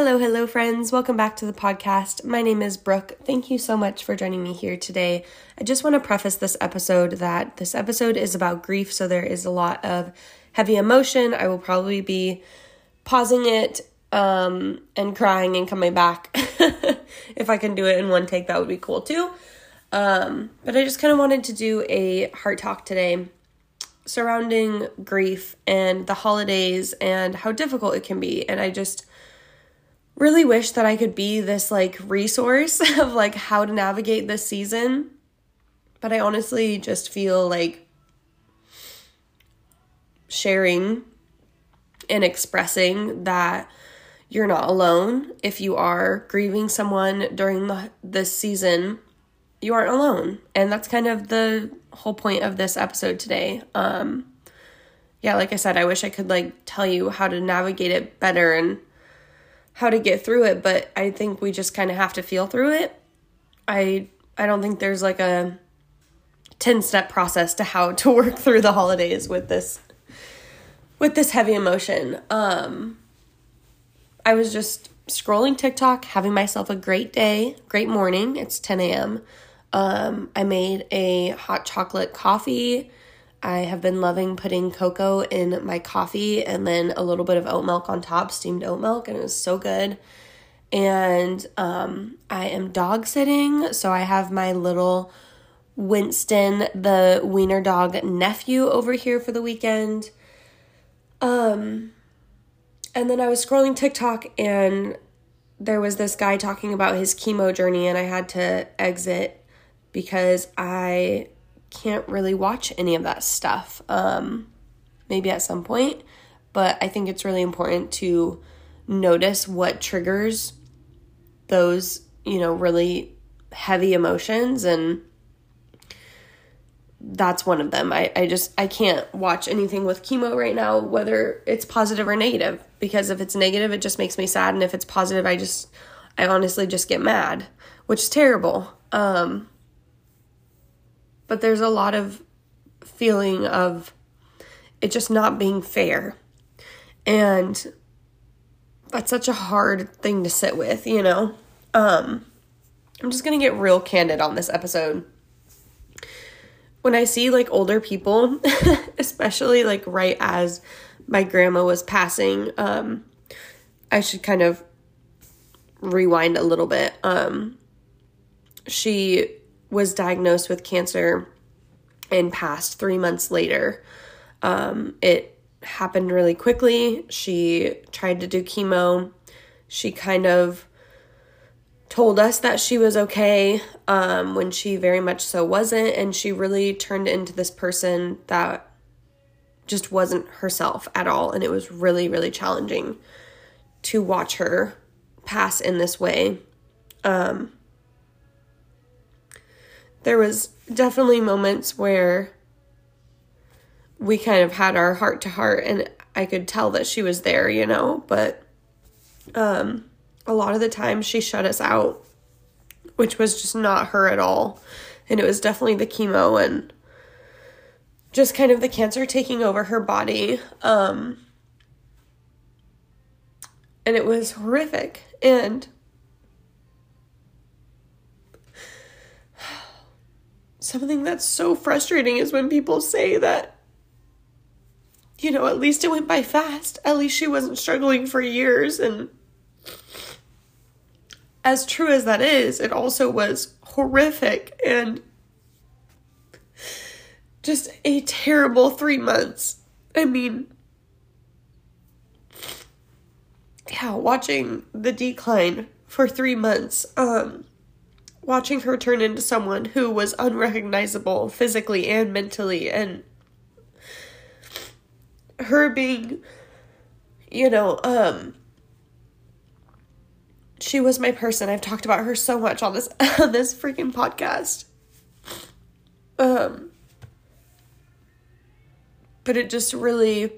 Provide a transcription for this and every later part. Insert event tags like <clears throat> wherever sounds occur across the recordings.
Hello, hello, friends. Welcome back to the podcast. My name is Brooke. Thank you so much for joining me here today. I just want to preface this episode that this episode is about grief, so there is a lot of heavy emotion. I will probably be pausing it um, and crying and coming back. <laughs> if I can do it in one take, that would be cool too. Um, but I just kind of wanted to do a heart talk today surrounding grief and the holidays and how difficult it can be. And I just really wish that I could be this like resource <laughs> of like how to navigate this season. But I honestly just feel like sharing and expressing that you're not alone if you are grieving someone during the this season you aren't alone and that's kind of the whole point of this episode today um yeah like i said i wish i could like tell you how to navigate it better and how to get through it, but I think we just kind of have to feel through it. I I don't think there's like a 10 step process to how to <laughs> work through the holidays with this with this heavy emotion. Um I was just scrolling TikTok, having myself a great day, great morning. It's 10 a.m. Um, I made a hot chocolate coffee I have been loving putting cocoa in my coffee and then a little bit of oat milk on top, steamed oat milk, and it was so good. And um, I am dog sitting, so I have my little Winston, the wiener dog nephew, over here for the weekend. Um, and then I was scrolling TikTok and there was this guy talking about his chemo journey, and I had to exit because I can't really watch any of that stuff. Um, maybe at some point, but I think it's really important to notice what triggers those, you know, really heavy emotions and that's one of them. I, I just I can't watch anything with chemo right now, whether it's positive or negative. Because if it's negative, it just makes me sad. And if it's positive, I just I honestly just get mad, which is terrible. Um but there's a lot of feeling of it just not being fair. And that's such a hard thing to sit with, you know? Um, I'm just gonna get real candid on this episode. When I see like older people, <laughs> especially like right as my grandma was passing, um, I should kind of rewind a little bit. Um, she was diagnosed with cancer and passed three months later. Um, it happened really quickly. She tried to do chemo. She kind of told us that she was okay um, when she very much so wasn't. And she really turned into this person that just wasn't herself at all. And it was really, really challenging to watch her pass in this way. Um, there was definitely moments where we kind of had our heart to heart and I could tell that she was there, you know, but um a lot of the time she shut us out, which was just not her at all. And it was definitely the chemo and just kind of the cancer taking over her body. Um and it was horrific and something that's so frustrating is when people say that you know, at least it went by fast. At least she wasn't struggling for years and as true as that is, it also was horrific and just a terrible 3 months. I mean, yeah, watching the decline for 3 months um watching her turn into someone who was unrecognizable physically and mentally and her being you know um she was my person. I've talked about her so much on this <laughs> on this freaking podcast. Um but it just really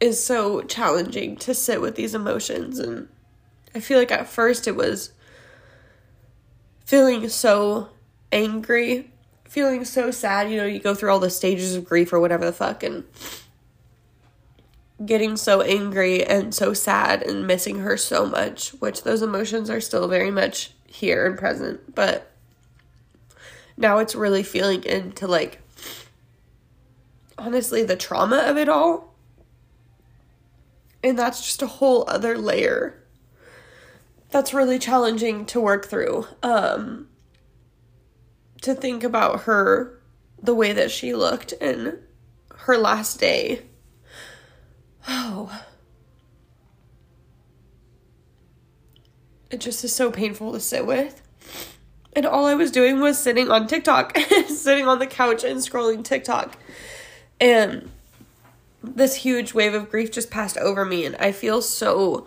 is so challenging to sit with these emotions and i feel like at first it was feeling so angry, feeling so sad. You know, you go through all the stages of grief or whatever the fuck, and getting so angry and so sad and missing her so much, which those emotions are still very much here and present, but now it's really feeling into like honestly the trauma of it all. And that's just a whole other layer that's really challenging to work through. Um to think about her the way that she looked in her last day. Oh. It just is so painful to sit with. And all I was doing was sitting on TikTok, <laughs> sitting on the couch and scrolling TikTok. And this huge wave of grief just passed over me, and I feel so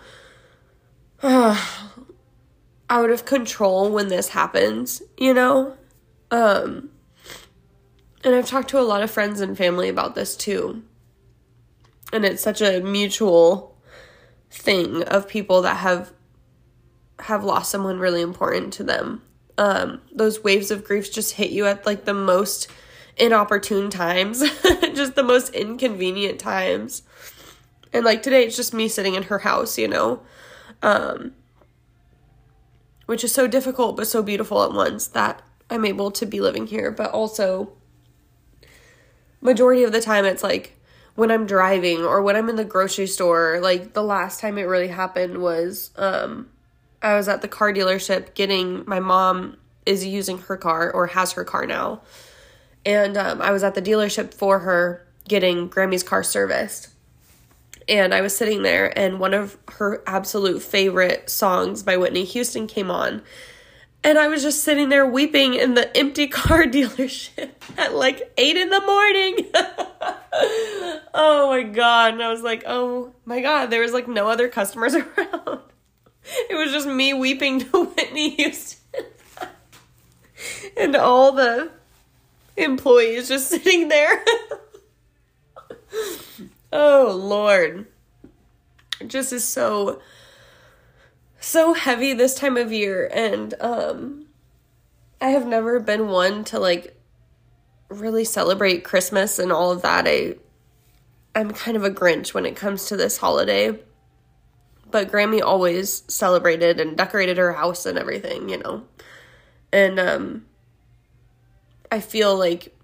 <sighs> out of control when this happens, you know? Um, and I've talked to a lot of friends and family about this too. And it's such a mutual thing of people that have have lost someone really important to them. Um, those waves of grief just hit you at like the most inopportune times, <laughs> just the most inconvenient times. And like today, it's just me sitting in her house, you know, um, which is so difficult but so beautiful at once that I'm able to be living here. But also, majority of the time, it's like when I'm driving or when I'm in the grocery store. Like the last time it really happened was um, I was at the car dealership getting my mom is using her car or has her car now. And um, I was at the dealership for her getting Grammy's car serviced. And I was sitting there, and one of her absolute favorite songs by Whitney Houston came on. And I was just sitting there weeping in the empty <laughs> car dealership at like eight in the morning. <laughs> oh my God. And I was like, oh my God, there was like no other customers <laughs> around. It was just me weeping to Whitney Houston. and all the employees just sitting there. Oh, Lord. It just is so so heavy this time of year and um I have never been one to like really celebrate Christmas and all of that. I I'm kind of a Grinch when it comes to this holiday. But Grammy always celebrated and decorated her house and everything, you know. And um I feel like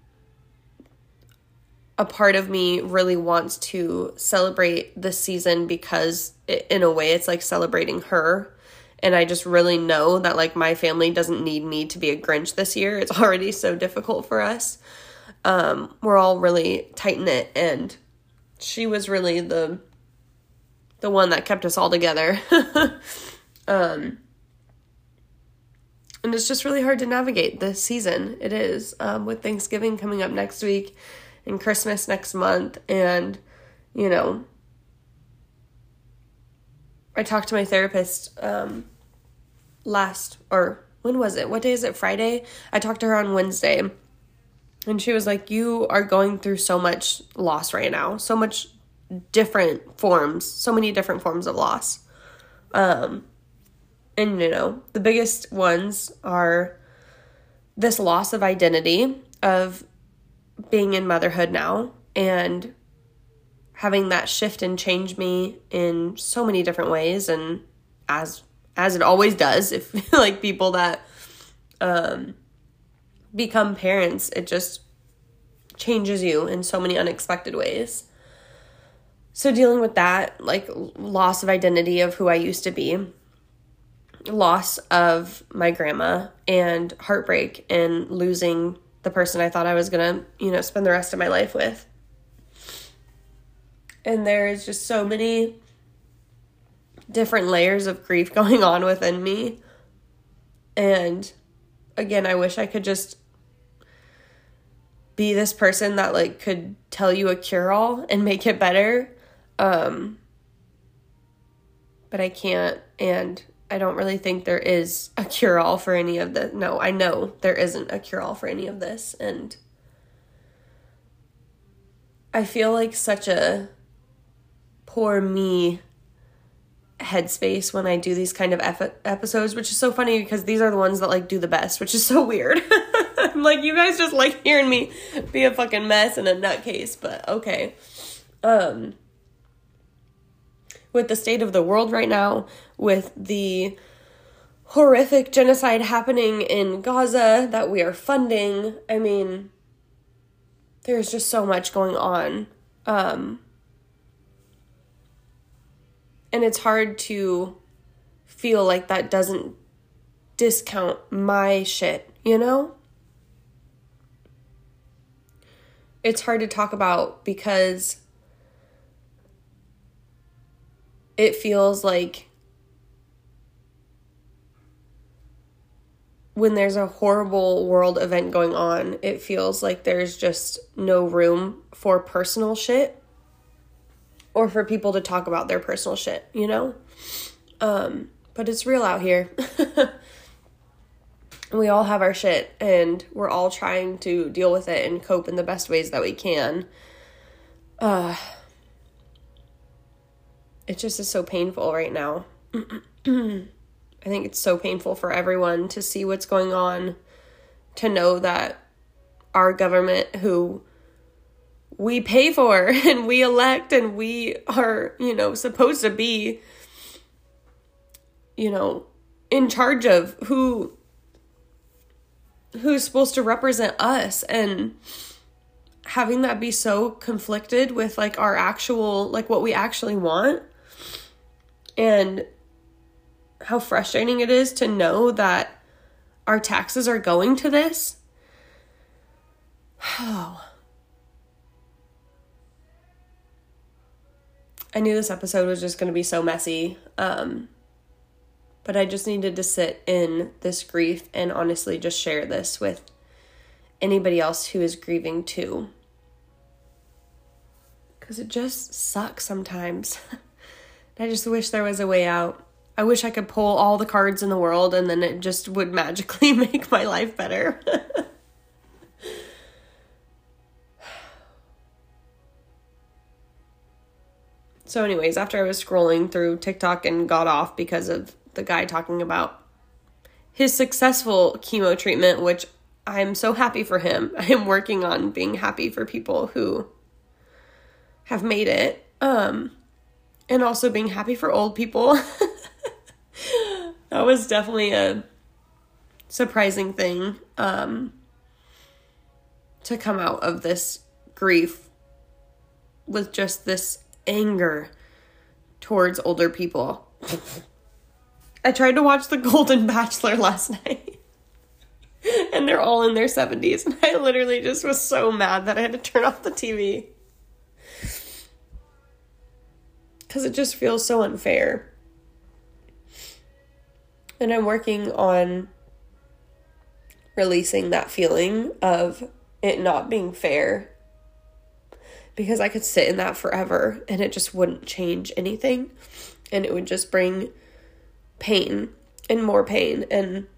a part of me really wants to celebrate this season because it, in a way it's like celebrating her and I just really know that like my family doesn't need me to be a Grinch this year. It's <laughs> already so difficult for us. Um, we're all really tight knit, and she was really the the one that kept us all together. <laughs> um, and it's just really hard to navigate this season. It is um, with Thanksgiving coming up next week and Christmas next month, and you know, I talked to my therapist um, last or when was it? What day is it? Friday. I talked to her on Wednesday, and she was like, "You are going through so much loss right now, so much different forms, so many different forms of loss." Um, and you know, the biggest ones are this loss of identity of being in motherhood now and having that shift and change me in so many different ways and as as it always does if <laughs> like people that um become parents it just changes you in so many unexpected ways. So dealing with that like loss of identity of who I used to be loss of my grandma and heartbreak and losing the person I thought I was going to, you know, spend the rest of my life with. And there is just so many different layers of grief <laughs> going on within me. And again, I wish I could just be this person that like could tell you a cure all and make it better. Um but I can't and I don't really think there is a cure all for any of this. No, I know there isn't a cure all for any of this. And I feel like such a poor me headspace when I do these kind of episodes, which is so funny because these are the ones that like do the best, which is so weird. <laughs> I'm like, you guys just like hearing me be a fucking mess and a nutcase, but okay. Um, with the state of the world right now, with the horrific genocide happening in Gaza that we are funding. I mean, there's just so much going on. Um, and it's hard to feel like that doesn't discount my shit, you know? It's hard to talk about because it feels like when there's a horrible world event going on, it feels like there's just no room for personal shit or for people to talk about their personal shit, you know? Um, but it's real out here. <laughs> we all have our shit and we're all trying to deal with it and cope in the best ways that we can. Uh it just is so painful right now. <clears throat> I think it's so painful for everyone to see what's going on, to know that our government, who we pay for <laughs> and we elect and we are, you know, supposed to be, you know, in charge of who who's supposed to represent us and having that be so conflicted with like our actual like what we actually want and how frustrating it is to know that our taxes are going to this. Oh. <sighs> I knew this episode was just going to be so messy. Um, but I just needed to sit in this grief and honestly just share this with anybody else who is grieving too. Because it just sucks sometimes. <laughs> I just wish there was a way out. I wish I could pull all the cards in the world and then it just would magically <laughs> make my life better. <sighs> so, anyways, after I was scrolling through TikTok and got off because of the guy talking about his successful chemo treatment, which I'm so happy for him. <laughs> I am working on being happy for people who have made it. Um, and also being happy for old people. <laughs> that was definitely a surprising thing um, to come out of this grief with just this anger towards older people. I tried to watch The Golden Bachelor last <laughs> night. and they're all in their 70s. And I literally just was so mad that I had to turn off the TV. Because it just feels so unfair. And I'm working on releasing that feeling of it not being fair because I could sit in that forever and it just wouldn't change anything and it would just bring pain and more pain and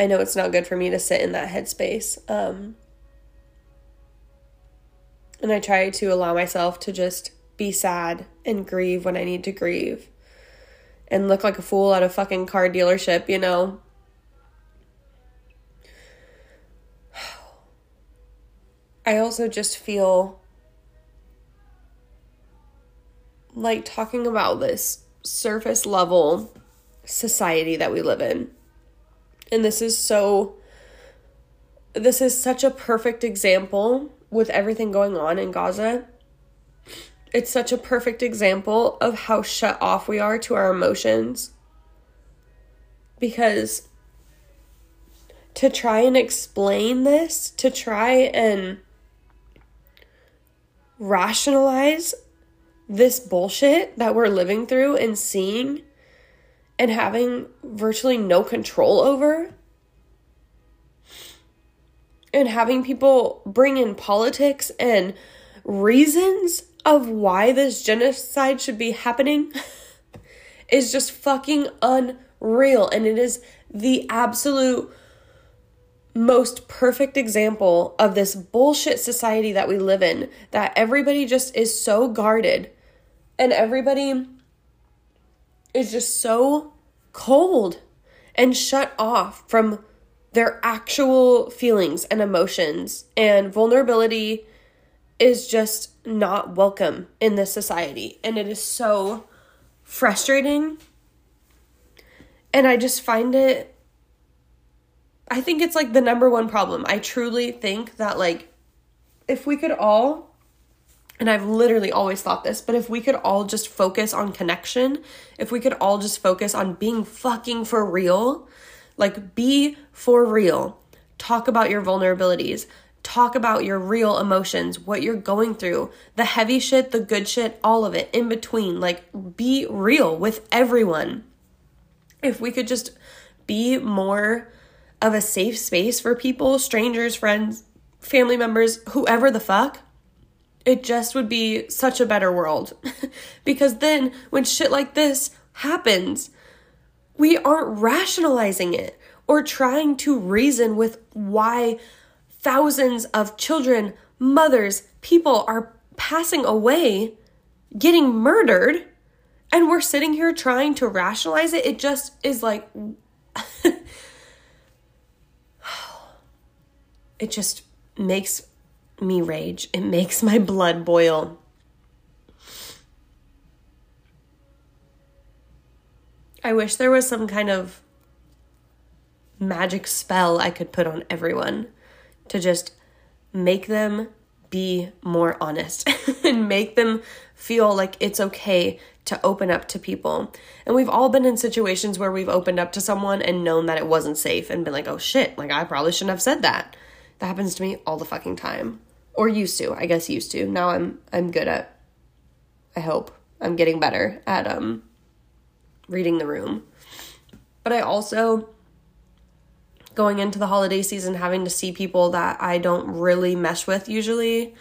I know it's not good for me to sit in that headspace um and I try to allow myself to just be sad and grieve when I need to grieve and look like a fool at a fucking car dealership, you know. <sighs> I also just feel like talking about this surface level society that we live in. And this is so this is such a perfect example with everything going on in Gaza it's such a perfect example of how shut off we are to our emotions. Because to try and explain this, to try and rationalize this bullshit that we're living through and seeing and having virtually no control over, and having people bring in politics and reasons of why this genocide should be happening <laughs> is just fucking unreal. And it is the absolute most perfect example of this bullshit society that we live in that everybody just is so guarded and everybody is just so cold and shut off from their actual feelings and emotions and vulnerability is just not welcome in this society. And it is so frustrating. And I just find it, I think it's like the number one problem. I truly think that, like, if we could all, and I've literally always thought this, but if we could all just focus on connection, if we could all just focus on being fucking for real, like, be for real, talk about your vulnerabilities, Talk about your real emotions, what you're going through, the heavy shit, the good shit, all of it in between. Like, be real with everyone. If we could just be more of a safe space for people, strangers, friends, family members, whoever the fuck, it just would be such a better world. <laughs> because then when shit like this happens, we aren't rationalizing it or trying to reason with why thousands of children, mothers, people are passing away, getting murdered, and we're sitting here trying to rationalize it. It just is like, <sighs> it just makes me rage. It makes my blood boil. I wish there was some kind of magic spell I could put on everyone to just make them be more honest <laughs> and make them feel like it's okay to open up to people. And we've all been in situations where we've opened up to someone and known that it wasn't safe and been like, oh shit, like I probably shouldn't have said that. That happens to me all the fucking time. Or used to, I guess used to. Now I'm I'm good at I hope. I'm getting better at um reading the room. But I also going into the holiday season having to see people that I don't really mesh with usually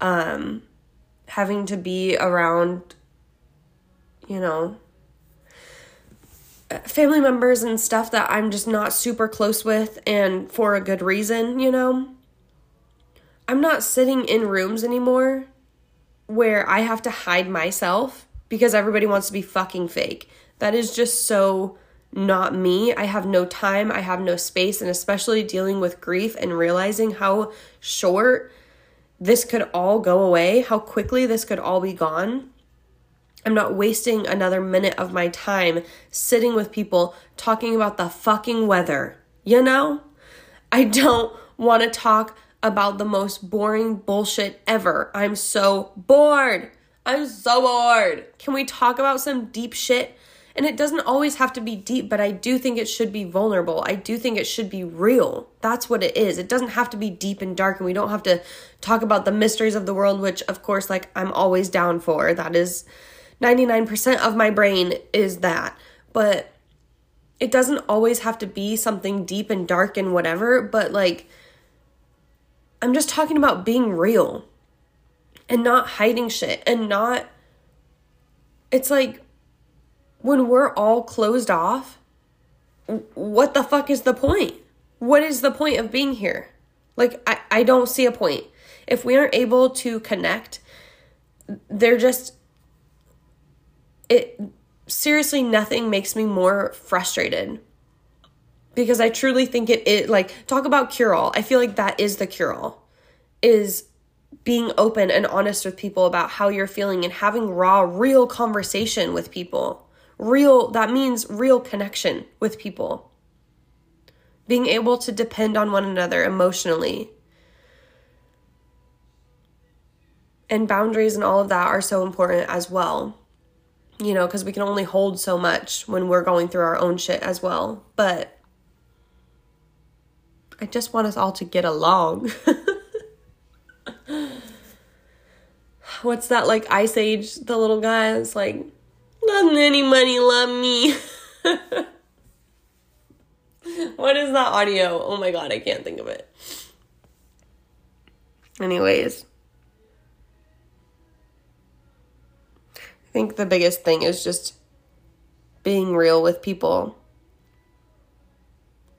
um having to be around you know family members and stuff that I'm just not super close with and for a good reason, you know. I'm not sitting in rooms anymore where I have to hide myself because everybody wants to be fucking fake. That is just so not me. I have no time, I have no space, and especially dealing with grief and realizing how short this could all go away, how quickly this could all be gone. I'm not wasting another minute of my time sitting with people talking about the fucking weather. You know? I don't want to talk about the most boring bullshit ever. I'm so bored. I'm so bored. Can we talk about some deep shit? And it doesn't always have to be deep, but I do think it should be vulnerable. I do think it should be real. That's what it is. It doesn't have to be deep and dark, and we don't have to talk about the mysteries of the world, which, of course, like I'm always down for. That is 99% of my brain is that. But it doesn't always have to be something deep and dark and whatever, but like, I'm just talking about being real and not hiding shit and not. It's like when we're all closed off, what the fuck is the point? What is the point of being here? Like, I, I don't see a point. If we aren't able to connect, they're just, it, seriously, nothing makes me more frustrated because I truly think it, it like, talk about cure all. I feel like that is the cure all, is being open and honest with people about how you're feeling and having raw, real conversation with people real that means real connection with people. Being able to depend on one another emotionally. And boundaries and all of that are so important as well. You know because we can only hold so much when we're going through our own shit as well. But i just want us all to get along. <laughs> What's that like ice age the little guy it's like doesn't anybody love me? what is that audio? Oh my god, I can't think of it. Anyways, I think the biggest thing is just being real with people,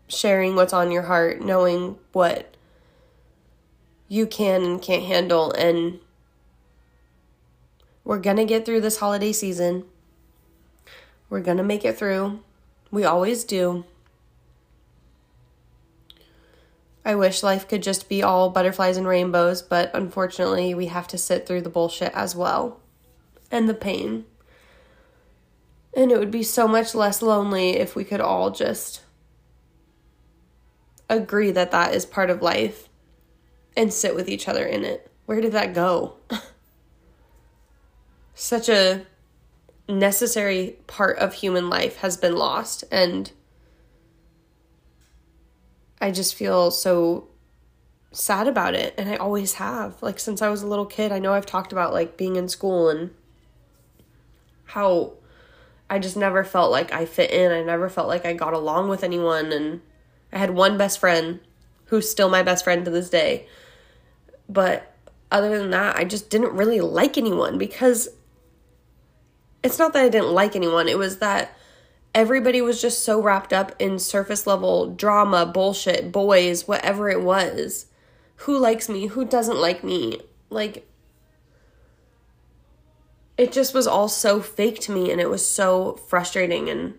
sharing what's on your heart, knowing what you can and can't handle, and we're gonna get through this holiday season. We're going to make it through. We always do. I wish life could just be all butterflies and rainbows, but unfortunately, we have to sit through the bullshit as well and the pain. And it would be so much less lonely if we could all just agree that that is part of life and sit with each other in it. Where did that go? <laughs> Such a necessary part of human life has been lost and I just feel so sad about it and I always have. Like since I was a little kid, I know I've talked about like being in school and how I just never felt like I fit in. I never felt like I got along with anyone and I had one best friend who's still my best friend to this day. But other than that, I just didn't really like anyone because it's not that I didn't like anyone, it was that everybody was just so wrapped up in surface level drama, bullshit, boys, whatever it was. Who likes me? Who doesn't like me? Like, it just was all so fake to me and it was so frustrating. And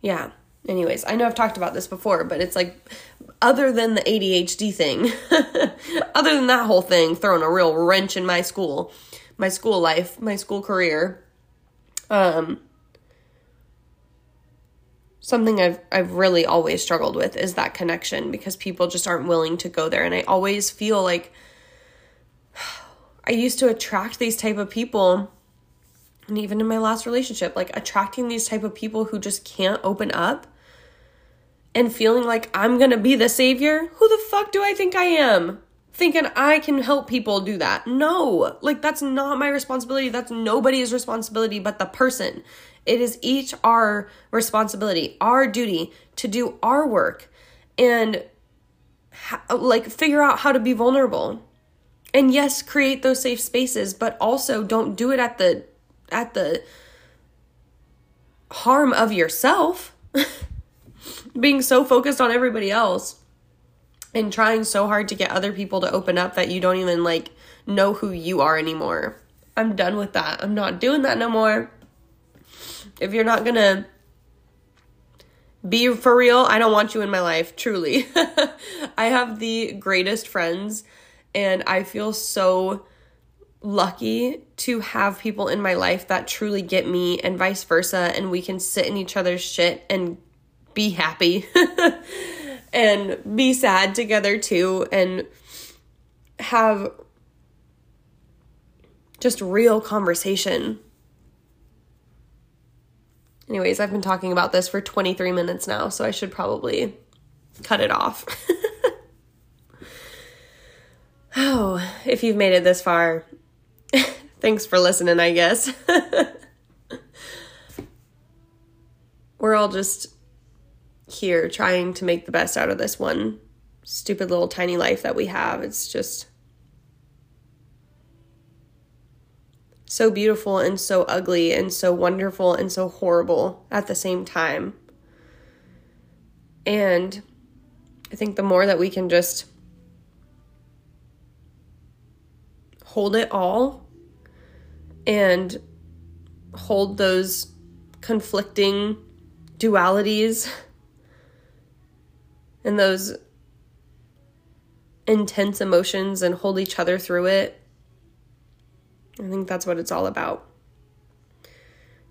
yeah, anyways, I know I've talked about this before, but it's like, other than the ADHD thing, <laughs> other than that whole thing throwing a real wrench in my school, my school life, my school career, um, something I've I've really always struggled with is that connection because people just aren't willing to go there and I always feel like <sighs> I used to attract these type of people and even in my last relationship like attracting these type of people who just can't open up and feeling like I'm going to be the savior. Who the fuck do I think I am? Thinking I can help people do that. No, like that's not my responsibility. That's nobody's responsibility but the person. It is each our responsibility, our duty to do our work and ha- like figure out how to be vulnerable. And yes, create those safe spaces, but also don't do it at the at the harm of yourself. <laughs> Being so focused on everybody else and trying so hard to get other people to open up that you don't even like know who you are anymore. I'm done with that. I'm not doing that no more if you're not gonna be for real, I don't want you in my life, truly. <laughs> I have the greatest friends, and I feel so lucky to have people in my life that truly get me, and vice versa. And we can sit in each other's shit and be happy <laughs> and be sad together too, and have just real conversation Anyways, I've been talking about this for 23 minutes now, so I should probably cut it off. <laughs> oh, if you've made it this far, <laughs> thanks for listening, I guess. <laughs> We're all just here trying to make the best out of this one stupid little tiny life that we have. It's just so beautiful and so ugly and so wonderful and so horrible at the same time. And I think the more that we can just hold it all and hold those conflicting dualities <laughs> and those intense emotions and hold each other through it I think that's what it's all about.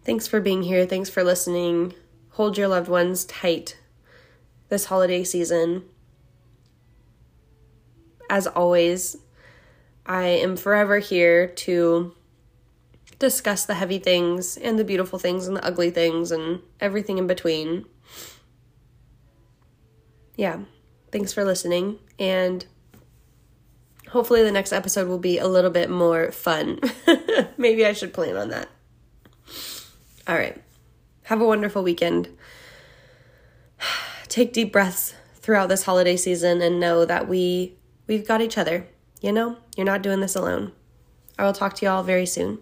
Thanks for being here. Thanks for listening. Hold your loved ones tight this holiday season. As always, I am forever here to discuss the heavy things and the beautiful things and the ugly things and everything in between. Yeah, thanks for listening and hopefully the next episode will be a little bit more fun. <laughs> Maybe I should plan on that. All right. Have a wonderful weekend. <sighs> Take deep breaths throughout this holiday season and know that we we've got each other. You know, you're not doing this alone. I will talk to you all very soon.